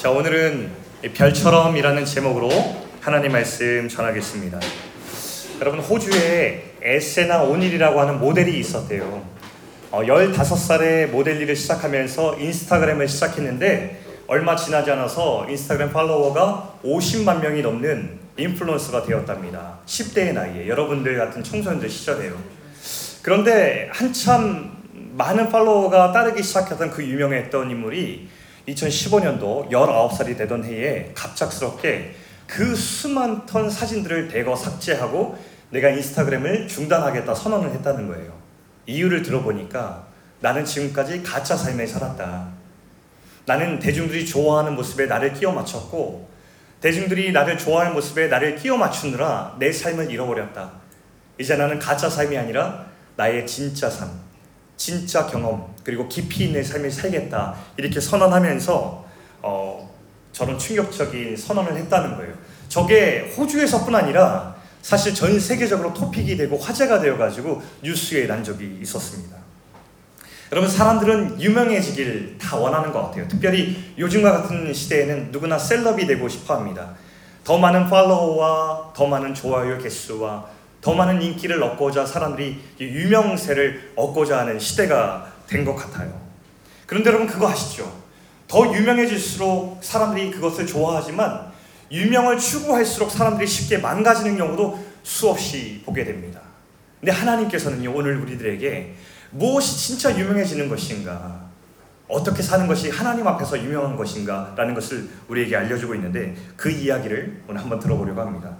자, 오늘은 이 별처럼이라는 제목으로 하나님 말씀 전하겠습니다. 여러분, 호주에 에세나 오닐이라고 하는 모델이 있었대요. 어, 15살에 모델 일을 시작하면서 인스타그램을 시작했는데 얼마 지나지 않아서 인스타그램 팔로워가 50만 명이 넘는 인플루언서가 되었답니다. 10대의 나이에 여러분들 같은 청소년들 시절에요. 그런데 한참 많은 팔로워가 따르기 시작했던 그 유명했던 인물이 2015년도 19살이 되던 해에 갑작스럽게 그턴 사진들을 대거 삭제하고 내가 인스타그램을 중단하겠다 선언을 했다는 거예요. 이유를 들어보니까 나는 지금까지 가짜 삶에 살았다. 나는 대중들이 좋아하는 모습에 나를 끼워 맞췄고 대중들이 나를 좋아하는 모습에 나를 끼워 맞추느라 내 삶을 잃어버렸다. 이제 나는 가짜 삶이 아니라 나의 진짜 삶, 진짜 경험 그리고 깊이 있는 삶을 살겠다 이렇게 선언하면서 어, 저런 충격적인 선언을 했다는 거예요. 저게 호주에서뿐 아니라 사실 전 세계적으로 토픽이 되고 화제가 되어가지고 뉴스에 난 적이 있었습니다. 여러분 사람들은 유명해지길 다 원하는 것 같아요. 특별히 요즘과 같은 시대에는 누구나 셀럽이 되고 싶어합니다. 더 많은 팔로워와 더 많은 좋아요 개수와 더 많은 인기를 얻고자 사람들이 유명세를 얻고자 하는 시대가 된 것 같아요. 그런데 여러분 그거 아시죠? 더 유명해질수록 사람들이 그것을 좋아하지만 유명을 추구할수록 사람들이 쉽게 망가지는 경우도 수없이 보게 됩니다. 근데 하나님께서는요 오늘 우리들에게 무엇이 진짜 유명해지는 것인가? 어떻게 사는 것이 하나님 앞에서 유명한 것인가? 라는 것을 우리에게 알려주고 있는데 그 이야기를 오늘 한번 들어보려고 합니다.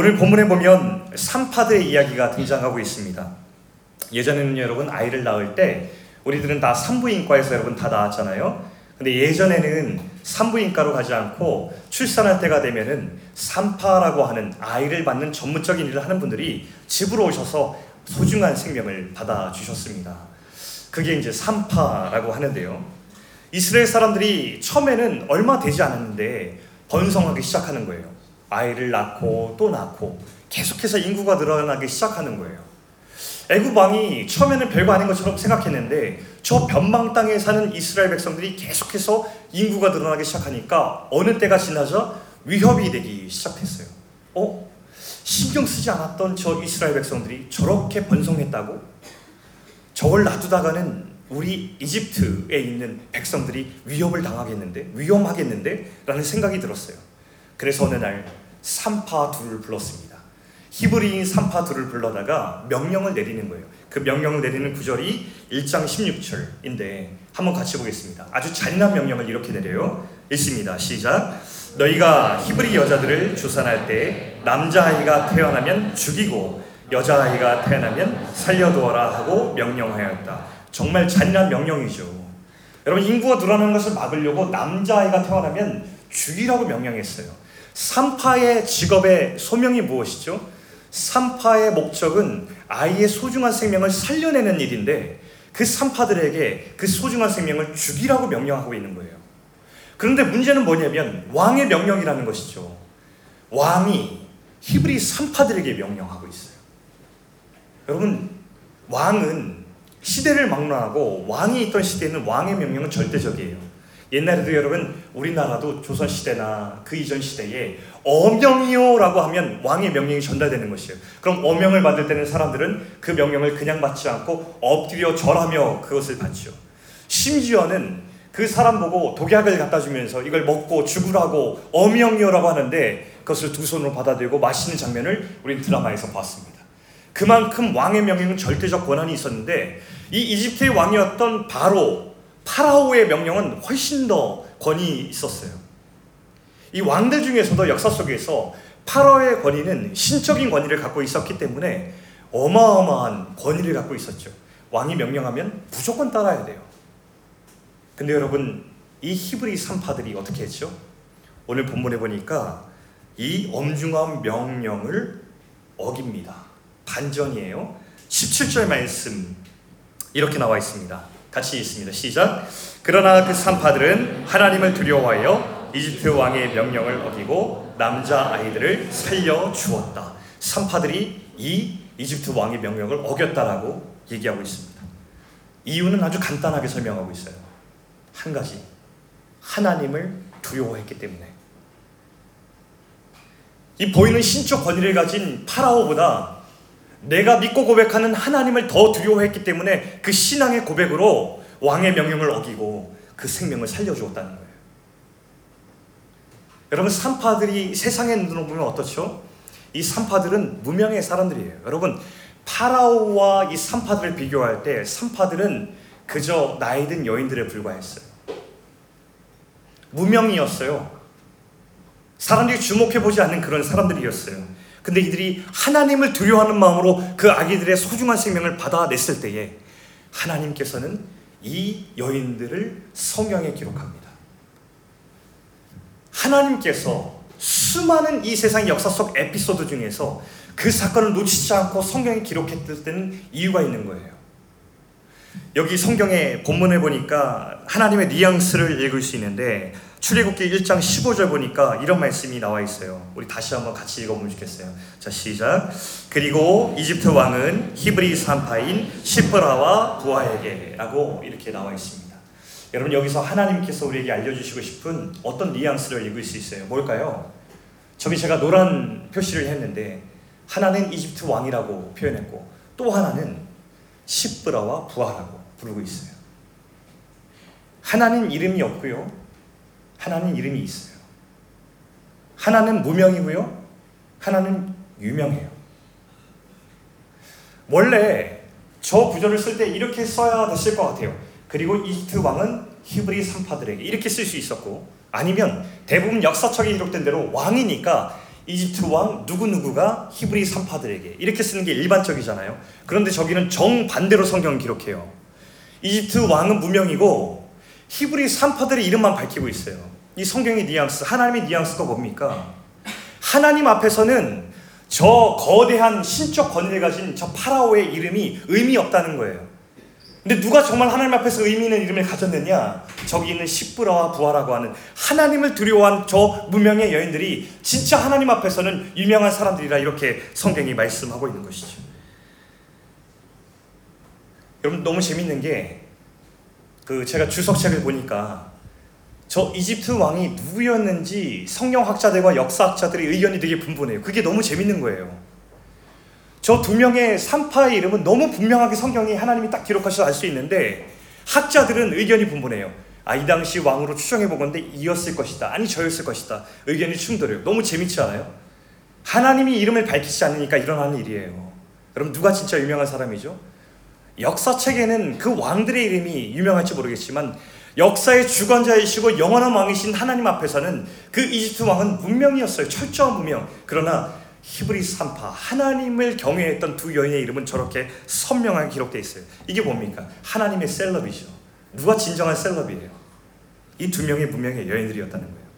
오늘 본문에 보면 산파들의 이야기가 등장하고 있습니다. 예전에는 여러분 아이를 낳을 때 우리들은 다 산부인과에서 여러분 다 낳았잖아요. 근데 예전에는 산부인과로 가지 않고 출산할 때가 되면은 산파라고 하는 아이를 받는 전문적인 일을 하는 분들이 집으로 오셔서 소중한 생명을 받아 주셨습니다. 그게 이제 산파라고 하는데요. 이스라엘 사람들이 처음에는 얼마 되지 않았는데 번성하기 시작하는 거예요. 아이를 낳고 또 낳고 계속해서 인구가 늘어나기 시작하는 거예요. 애굽 왕이 처음에는 별거 아닌 것처럼 생각했는데 저 변방 땅에 사는 이스라엘 백성들이 계속해서 인구가 늘어나기 시작하니까 어느 때가 지나자 위협이 되기 시작했어요. 어? 신경 쓰지 않았던 저 이스라엘 백성들이 저렇게 번성했다고? 저걸 놔두다가는 우리 이집트에 있는 백성들이 위협을 당하겠는데? 위험하겠는데? 라는 생각이 들었어요. 그래서 어느 날 둘을 불렀습니다. 히브리인 둘을 불러다가 명령을 내리는 거예요. 그 명령을 내리는 구절이 1장 16절인데 한번 같이 보겠습니다. 아주 잔인한 명령을 이렇게 내려요. 읽습니다. 시작. 너희가 히브리 여자들을 주산할 때 남자아이가 태어나면 죽이고 여자아이가 태어나면 살려두어라 하고 명령하였다. 정말 잔인한 명령이죠. 여러분 인구가 늘어나는 것을 막으려고 남자아이가 태어나면 죽이라고 명령했어요. 산파의 직업의 소명이 무엇이죠? 산파의 목적은 아이의 소중한 생명을 살려내는 일인데 그 산파들에게 그 소중한 생명을 죽이라고 명령하고 있는 거예요. 그런데 문제는 뭐냐면 왕의 명령이라는 것이죠. 왕이 히브리 산파들에게 명령하고 있어요. 여러분, 왕은 시대를 막론하고 왕이 있던 시대에는 왕의 명령은 절대적이에요. 옛날에도 여러분 우리나라도 조선 시대나 그 이전 시대에 어명이요라고 하면 왕의 명령이 전달되는 것이에요. 그럼 어명을 받을 때는 사람들은 그 명령을 그냥 받지 않고 엎드려 절하며 그것을 받죠. 심지어는 그 사람 보고 독약을 갖다 주면서 이걸 먹고 죽으라고 어명이요라고 하는데 그것을 두 손으로 받아들고 마시는 장면을 우린 드라마에서 봤습니다. 그만큼 왕의 명령은 절대적 권한이 있었는데 이 이집트의 왕이었던 바로 파라오의 명령은 훨씬 더 권위 있었어요. 이 왕들 중에서도 역사 속에서 파라오의 권위는 신적인 권위를 갖고 있었기 때문에 어마어마한 권위를 갖고 있었죠. 왕이 명령하면 무조건 따라야 돼요. 근데 여러분, 이 히브리 산파들이 어떻게 했죠? 오늘 본문에 보니까 이 엄중한 명령을 어깁니다. 반전이에요. 17절 말씀 이렇게 나와 있습니다. 같이 읽습니다. 시작. 그러나 그 산파들은 하나님을 두려워하여 이집트 왕의 명령을 어기고 남자 아이들을 살려 주었다. 산파들이 이 이집트 왕의 명령을 어겼다라고 얘기하고 있습니다. 이유는 아주 간단하게 설명하고 있어요. 한 가지. 하나님을 두려워했기 때문에 이 보이는 신적 권위를 가진 파라오보다 내가 믿고 고백하는 하나님을 더 두려워했기 때문에 그 신앙의 고백으로 왕의 명령을 어기고 그 생명을 살려주었다는 거예요. 여러분 산파들이 세상의 눈으로 보면 어떻죠? 이 산파들은 무명의 사람들이에요. 여러분 파라오와 이 산파들을 비교할 때 산파들은 그저 나이 든 여인들에 불과했어요. 무명이었어요. 사람들이 주목해보지 않는 그런 사람들이었어요. 근데 이들이 하나님을 두려워하는 마음으로 그 아기들의 소중한 생명을 받아냈을 때에 하나님께서는 이 여인들을 성경에 기록합니다. 하나님께서 수많은 이 세상 역사 속 에피소드 중에서 그 사건을 놓치지 않고 성경에 기록했을 때는 이유가 있는 거예요. 여기 성경의 본문을 보니까 하나님의 뉘앙스를 읽을 수 있는데 출애굽기 1장 15절 보니까 이런 말씀이 나와 있어요. 우리 다시 한번 같이 읽어보면 좋겠어요. 자 시작. 그리고 이집트 왕은 히브리 산파인 시프라와 부하에게라고 이렇게 나와 있습니다. 여러분 여기서 하나님께서 우리에게 알려주시고 싶은 어떤 뉘앙스를 읽을 수 있어요. 뭘까요? 저기 제가 노란 표시를 했는데 하나는 이집트 왕이라고 표현했고 또 하나는 시브라와 부하라고 부르고 있어요. 하나는 이름이 없고요. 하나는 이름이 있어요. 하나는 무명이고요. 하나는 유명해요. 원래 저 구절을 쓸 때 이렇게 써야 됐을 것 같아요. 그리고 이집트 왕은 히브리 산파들에게 이렇게 쓸 수 있었고 아니면 대부분 역사책에 기록된 대로 왕이니까 이집트 왕 누구누구가 히브리 산파들에게 이렇게 쓰는 게 일반적이잖아요. 그런데 저기는 정반대로 성경을 기록해요. 이집트 왕은 무명이고 히브리 산파들의 이름만 밝히고 있어요. 이 성경의 뉘앙스, 하나님의 뉘앙스가 뭡니까? 하나님 앞에서는 저 거대한 신적 권위를 가진 저 파라오의 이름이 의미 없다는 거예요. 근데 누가 정말 하나님 앞에서 의미 있는 이름을 가졌느냐? 저기 있는 십부라와 부하라고 하는 하나님을 두려워한 저 무명의 여인들이 진짜 하나님 앞에서는 유명한 사람들이라 이렇게 성경이 말씀하고 있는 것이죠. 여러분 너무 재밌는 게 그 제가 주석책을 보니까 저 이집트 왕이 누구였는지 성경학자들과 역사학자들의 의견이 되게 분분해요. 그게 너무 재밌는 거예요. 저 두 명의 산파의 이름은 너무 분명하게 성경이 하나님이 딱 기록하셔서 알 수 있는데 학자들은 의견이 분분해요. 아, 이 당시 왕으로 추정해 보건데 이었을 것이다. 아니, 저였을 것이다. 의견이 충돌해요. 너무 재밌지 않아요? 하나님이 이름을 밝히지 않으니까 일어나는 일이에요. 그럼 누가 진짜 유명한 사람이죠? 역사책에는 그 왕들의 이름이 유명할지 모르겠지만 역사의 주관자이시고 영원한 왕이신 하나님 앞에서는 그 이집트 왕은 문명이었어요. 철저한 문명. 그러나 히브리 산파 하나님을 경외했던 두 여인의 이름은 저렇게 선명하게 기록되어 있어요. 이게 뭡니까? 하나님의 셀럽이죠. 누가 진정한 셀럽이에요? 이 두 명의 문명의 여인들이었다는 거예요.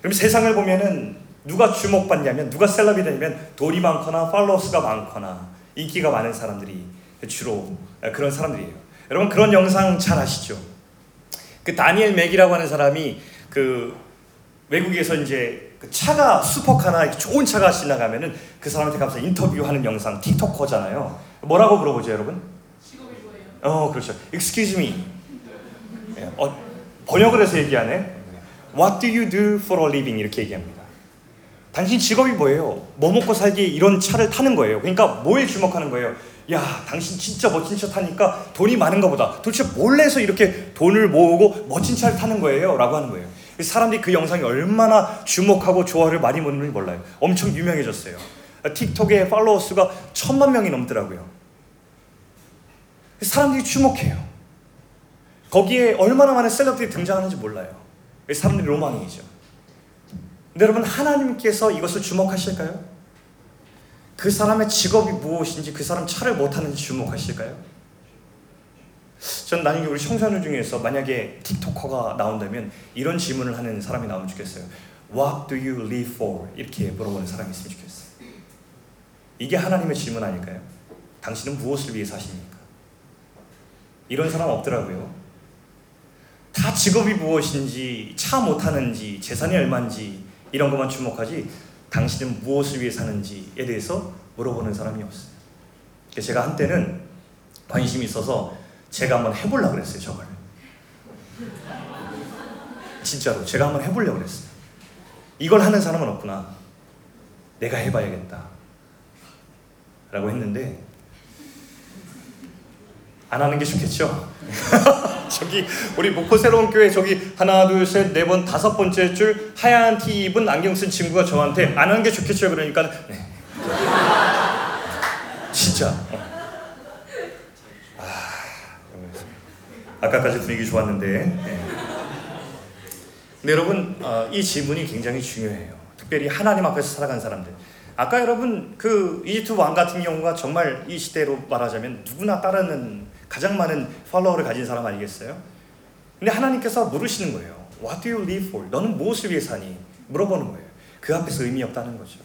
그럼 세상을 보면은 누가 주목받냐면 누가 셀럽이 되냐면 돈이 많거나 팔로워스가 많거나 인기가 많은 사람들이 주로 그런 사람들이에요. 여러분 그런 영상 잘 아시죠? 그 다니엘 맥이라고 하는 사람이 그 외국에서 이제 그 차가 슈퍼카나 좋은 차가 지나가면은 그 사람한테 가서 인터뷰하는 영상 틱톡커잖아요. 뭐라고 물어보죠, 여러분? 어, 그렇죠. Excuse me. 예, 어, 번역을 해서 얘기하네. What do you do for a living? 이렇게 얘기합니다. 당신 직업이 뭐예요? 뭐 먹고 살기에 이런 차를 타는 거예요. 그러니까 뭐에 주목하는 거예요? 야, 당신 진짜 멋진 차 타니까 돈이 많은가 보다. 도대체 뭘 해서 이렇게 돈을 모으고 멋진 차를 타는 거예요? 라고 하는 거예요. 사람들이 그 영상이 얼마나 주목하고 좋아를 많이 먹는지 몰라요. 엄청 유명해졌어요. 틱톡의 팔로워 수가 천만 명이 넘더라고요. 사람들이 주목해요. 거기에 얼마나 많은 셀럽들이 등장하는지 몰라요. 사람들이 로망이죠. 근데 여러분 하나님께서 이것을 주목하실까요? 그 사람의 직업이 무엇인지 그 사람 차를 못 타는지 주목하실까요? 전 나중에 우리 청소년 중에서 만약에 틱톡커가 나온다면 이런 질문을 하는 사람이 나오면 좋겠어요. What do you live for? 이렇게 물어보는 사람이 있으면 좋겠어요. 이게 하나님의 질문 아닐까요? 당신은 무엇을 위해 사십니까? 이런 사람 없더라고요. 다 직업이 무엇인지, 차못 타는지, 재산이 얼마인지 이런 것만 주목하지 당신은 무엇을 위해 사는지에 대해서 물어보는 사람이 없어요. 제가 한때는 관심이 있어서 제가 한번 해보려고 그랬어요, 저걸. 진짜로 제가 한번 해보려고 그랬어요. 이걸 하는 사람은 없구나. 내가 해봐야겠다. 라고 했는데 안 하는 게 좋겠죠? 저기 우리 목포 새로운 교회 저기 하나 둘 셋 네 번 다섯 번째 줄 하얀 티 입은 안경 쓴 친구가 저한테 안 하는 게 좋겠죠? 그러니까 네. 진짜 아, 아까까지 분위기 좋았는데 네. 근데 여러분 어, 이 질문이 굉장히 중요해요 특별히 하나님 앞에서 살아간 사람들 아까 여러분 그 이집트 왕 같은 경우가 정말 이 시대로 말하자면 누구나 따르는 가장 많은 팔로워를 가진 사람 아니겠어요? 근데 하나님께서 물으시는 거예요. What do you live for? 너는 무엇을 위해 사니? 물어보는 거예요. 그 앞에서 의미 없다는 거죠.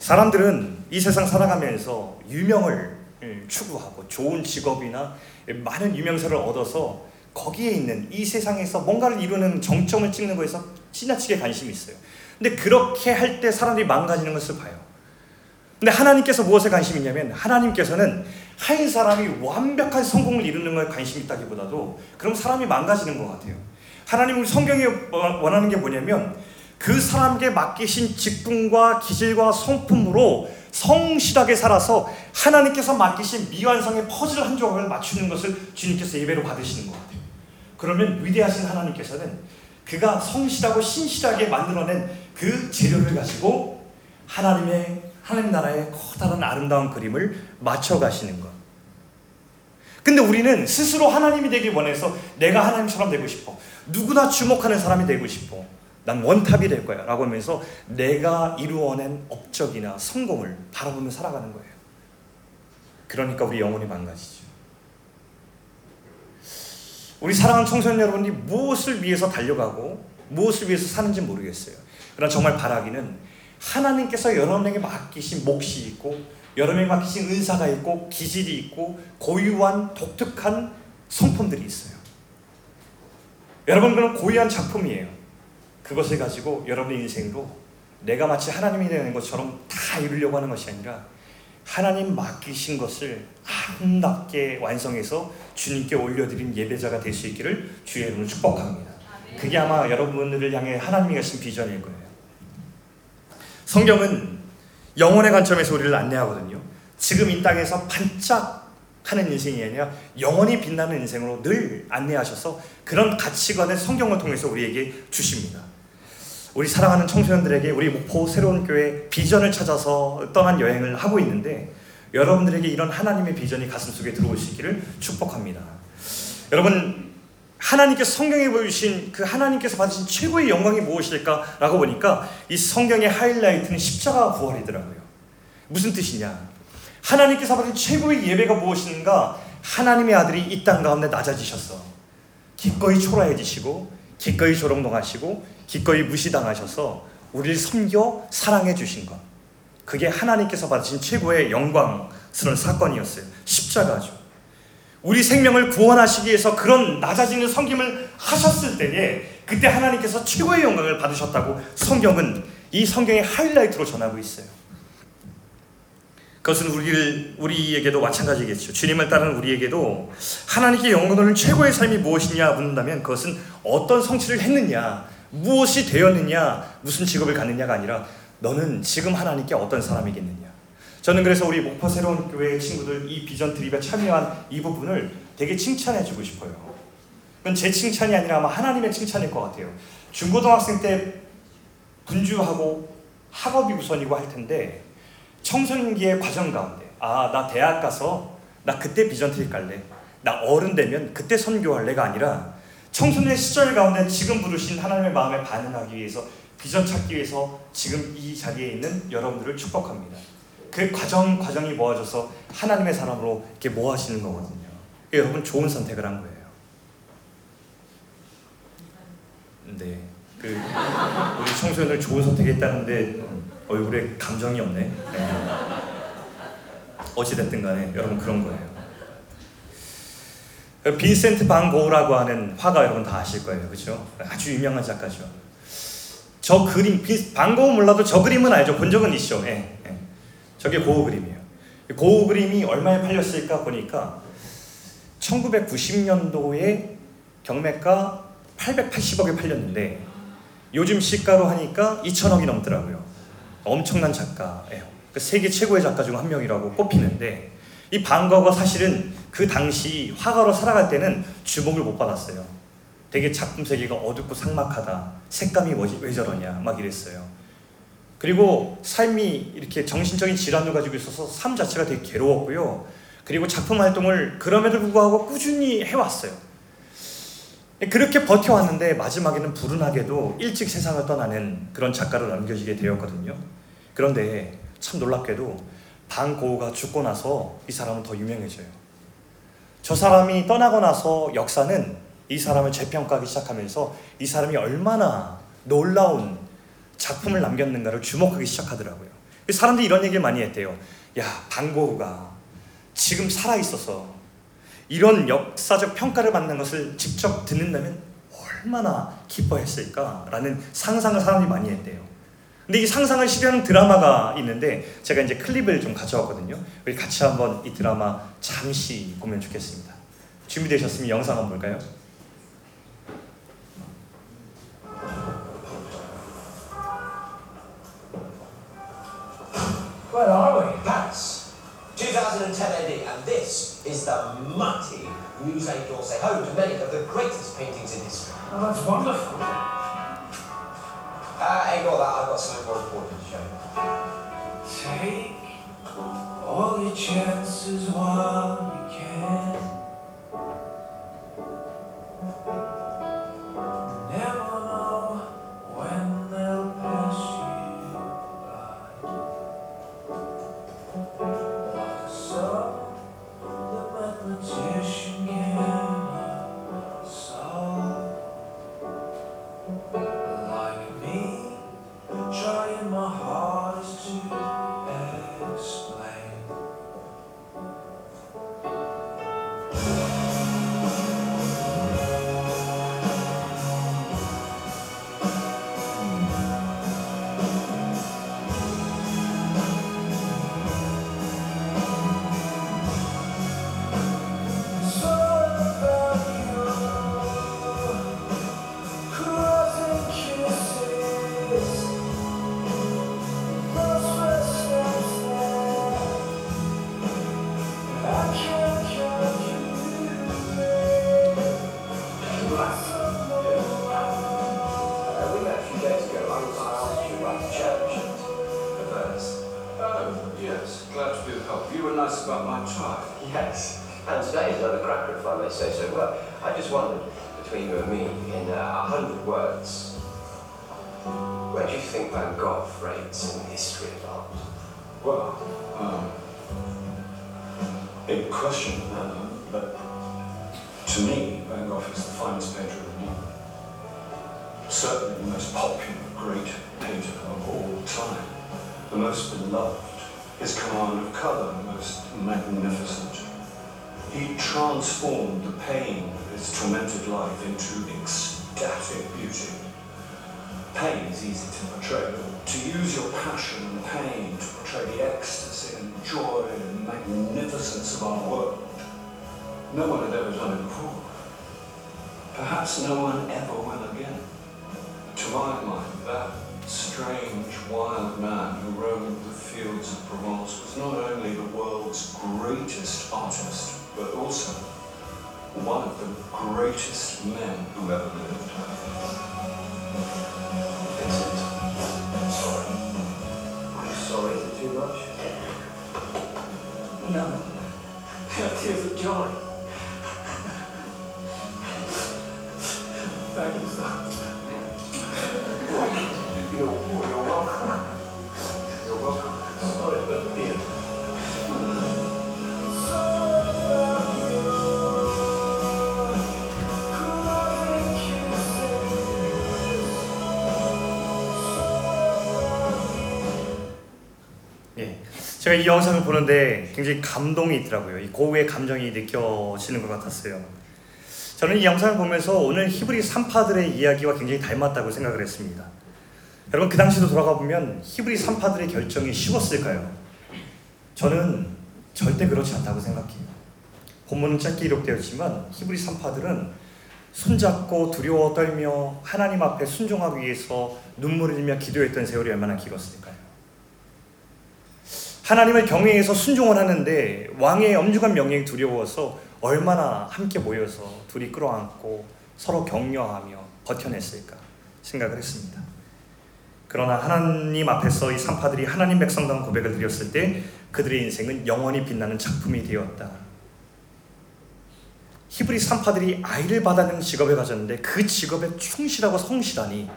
사람들은 이 세상 살아가면서 유명을 추구하고 좋은 직업이나 많은 유명세를 얻어서 거기에 있는 이 세상에서 뭔가를 이루는 정점을 찍는 거에서 지나치게 관심이 있어요. 근데 그렇게 할 때 사람들이 망가지는 것을 봐요. 근데 하나님께서 무엇에 관심이 있냐면 하나님께서는 한 사람이 완벽한 성공을 이루는 거에 관심이 있다기보다도 그럼 사람이 망가지는 것 같아요. 하나님은 성경에 원하는 게 뭐냐면 그 사람에게 맡기신 직분과 기질과 성품으로 성실하게 살아서 하나님께서 맡기신 미완성의 퍼즐 한 조각을 맞추는 것을 주님께서 예배로 받으시는 것 같아요. 그러면 위대하신 하나님께서는 그가 성실하고 신실하게 만들어낸 그 재료를 가지고 하나님의 하나님 나라의 커다란 아름다운 그림을 맞춰 가시는 것. 근데 우리는 스스로 하나님이 되길 원해서 내가 하나님처럼 되고 싶어. 누구나 주목하는 사람이 되고 싶어. 난 원탑이 될 거야. 라고 하면서 내가 이루어낸 업적이나 성공을 바라보며 살아가는 거예요. 그러니까 우리 영혼이 망가지죠. 우리 사랑하는 청소년 여러분이 무엇을 위해서 달려가고 무엇을 위해서 사는지 모르겠어요. 그러나 정말 바라기는 하나님께서 여러분에게 맡기신 몫이 있고 여러분에게 맡기신 은사가 있고 기질이 있고 고유한 독특한 성품들이 있어요. 여러분 그런 고유한 작품이에요. 그것을 가지고 여러분의 인생으로 내가 마치 하나님이 되는 것처럼 다 이루려고 하는 것이 아니라 하나님 맡기신 것을 아름답게 완성해서 주님께 올려드린 예배자가 될 수 있기를 주의 이름으로 축복합니다. 그게 아마 여러분들을 향해 하나님이 가신 비전일 거예요. 성경은 영혼의 관점에서 우리를 안내하거든요. 지금 이 땅에서 반짝하는 인생이 아니라 영원히 빛나는 인생으로 늘 안내하셔서 그런 가치관을 성경을 통해서 우리에게 주십니다. 우리 사랑하는 청소년들에게 우리 목포 새로운 교회 비전을 찾아서 떠난 여행을 하고 있는데 여러분들에게 이런 하나님의 비전이 가슴속에 들어올 수 있기를 축복합니다. 여러분 하나님께서 성경에 보여주신 그 하나님께서 받으신 최고의 영광이 무엇일까라고 보니까 이 성경의 하이라이트는 십자가 부활이더라고요. 무슨 뜻이냐? 하나님께서 받은 최고의 예배가 무엇인가? 하나님의 아들이 이 땅 가운데 낮아지셨어. 기꺼이 초라해지시고, 기꺼이 조롱동하시고, 기꺼이 무시당하셔서 우리를 섬겨 사랑해 주신 것. 그게 하나님께서 받으신 최고의 영광스러운 사건이었어요. 십자가죠. 우리 생명을 구원하시기 위해서 그런 낮아지는 섬김을 하셨을 때에 그때 하나님께서 최고의 영광을 받으셨다고 성경은 이 성경의 하이라이트로 전하고 있어요. 그것은 우리를 우리에게도 마찬가지겠죠. 주님을 따르는 우리에게도 하나님께 영광을 최고의 삶이 무엇이냐 묻는다면 그것은 어떤 성취를 했느냐, 무엇이 되었느냐, 무슨 직업을 갖느냐가 아니라 너는 지금 하나님께 어떤 사람이겠느냐. 저는 그래서 우리 목포 새로운 교회 친구들 이 비전 트립에 참여한 이 부분을 되게 칭찬해주고 싶어요. 그건 제 칭찬이 아니라 아마 하나님의 칭찬일 것 같아요. 중고등학생 때 분주하고 학업이 우선이고 할 텐데 청소년기의 과정 가운데 아 나 대학 가서 나 그때 비전 트립 갈래. 나 어른 되면 그때 선교할래가 아니라 청소년 시절 가운데 지금 부르신 하나님의 마음에 반응하기 위해서 비전 찾기 위해서 지금 이 자리에 있는 여러분들을 축복합니다. 그 과정 과정이 모아져서 하나님의 사람으로 이렇게 모아지는 거거든요. 여러분 좋은 선택을 한 거예요. 네, 그 우리 청소년을 좋은 선택했다는데 얼굴에 감정이 없네. 네. 어찌 됐든 간에 여러분 그런 거예요. 빈센트 반 고흐라고 하는 화가 여러분 다 아실 거예요, 그렇죠? 아주 유명한 작가죠. 저 그림, 반 고흐 몰라도 저 그림은 알죠. 본 적은 있죠. 예. 저게 고흐 그림이에요. 고흐 그림이 얼마에 팔렸을까 보니까 1990년도에 경매가 880억에 팔렸는데 요즘 시가로 하니까 2천억이 넘더라고요. 엄청난 작가예요. 그 세계 최고의 작가 중 한 명이라고 꼽히는데 이 반거가 사실은 그 당시 화가로 살아갈 때는 주목을 못 받았어요. 되게 작품 세계가 어둡고 삭막하다. 색감이 왜 저러냐 막 이랬어요. 그리고 삶이 이렇게 정신적인 질환을 가지고 있어서 삶 자체가 되게 괴로웠고요. 그리고 작품 활동을 그럼에도 불구하고 꾸준히 해왔어요. 그렇게 버텨왔는데 마지막에는 불운하게도 일찍 세상을 떠나는 그런 작가로 남겨지게 되었거든요. 그런데 참 놀랍게도 반고우가 죽고 나서 이 사람은 더 유명해져요. 저 사람이 떠나고 나서 역사는 이 사람을 재평가하기 시작하면서 이 사람이 얼마나 놀라운 작품을 남겼는가를 주목하기 시작하더라고요. 사람들이 이런 얘기를 많이 했대요. 야, 반고우가 지금 살아 있어서 이런 역사적 평가를 받는 것을 직접 듣는다면 얼마나 기뻐했을까라는 상상을 사람들이 많이 했대요. 근데 이 상상을 실현하는 드라마가 있는데 제가 이제 클립을 좀 가져왔거든요. 우리 같이 한번 이 드라마 잠시 보면 좋겠습니다. 준비되셨으면 영상 한번 볼까요? Where are we? Paris, 2010 AD, and this is the mighty Musée d'Orsay, home to many of the greatest paintings in history. Oh, that's wonderful. Uh, ignore that, I've got something more important to show you. Take all your chances while you can. Um, big question, uh, but to me, Van Gogh is the finest painter of moment. Certainly the most popular great painter of all time, the most beloved. His command of colour, the most magnificent. He transformed the pain of his tormented life into ecstatic beauty. Pain is easy to portray, but to use your passion and pain to portray the ecstasy and joy and magnificence of our world, no one had ever done it before. Perhaps no one ever will again. To my mind, that strange, wild man who roamed the fields of Provence was not only the world's greatest artist, but also one of the greatest men who ever lived. Joy. 제가 이 영상을 보는데 굉장히 감동이 있더라고요. 이 고우의 감정이 느껴지는 것 같았어요. 저는 이 영상을 보면서 오늘 히브리 산파들의 이야기와 굉장히 닮았다고 생각을 했습니다. 여러분 그 당시로 돌아가 보면 히브리 산파들의 결정이 쉬웠을까요? 저는 절대 그렇지 않다고 생각해요. 본문은 짧게 기록되었지만 히브리 산파들은 손잡고 두려워 떨며 하나님 앞에 순종하기 위해서 눈물을 흘리며 기도했던 세월이 얼마나 길었을까요? 하나님을 경외해서 순종을 하는데 왕의 엄중한 명령이 두려워서 얼마나 함께 모여서 둘이 끌어안고 서로 격려하며 버텨냈을까 생각을 했습니다. 그러나 하나님 앞에서 이 산파들이 하나님 백성다운 고백을 드렸을 때 그들의 인생은 영원히 빛나는 작품이 되었다. 히브리 산파들이 아이를 받아내는 직업을 가졌는데 그 직업에 충실하고 성실하니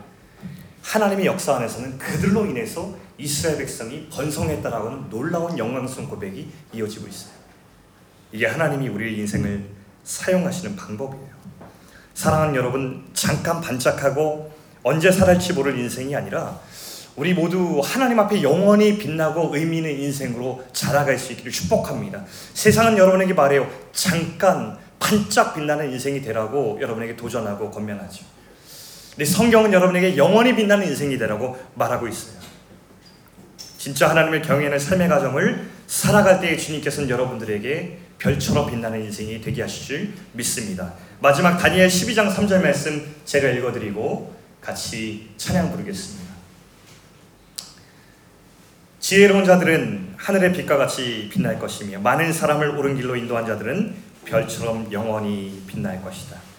하나님의 역사 안에서는 그들로 인해서 이스라엘 백성이 번성했다라고는 놀라운 영광스러운 고백이 이어지고 있어요. 이게 하나님이 우리의 인생을 사용하시는 방법이에요. 사랑하는 여러분, 잠깐 반짝하고 언제 살할지 모를 인생이 아니라 우리 모두 하나님 앞에 영원히 빛나고 의미 있는 인생으로 자라갈 수 있기를 축복합니다. 세상은 여러분에게 말해요. 잠깐 반짝 빛나는 인생이 되라고 여러분에게 도전하고 권면하죠. 근데 성경은 여러분에게 영원히 빛나는 인생이 되라고 말하고 있어요. 진짜 하나님을 경외하는 삶의 과정을 살아갈 때에 주님께서는 여러분들에게 별처럼 빛나는 인생이 되게 하실 줄 믿습니다. 마지막 다니엘 12장 3절 말씀 제가 읽어드리고 같이 찬양 부르겠습니다. 지혜로운 자들은 하늘의 빛과 같이 빛날 것이며 많은 사람을 옳은 길로 인도한 자들은 별처럼 영원히 빛날 것이다.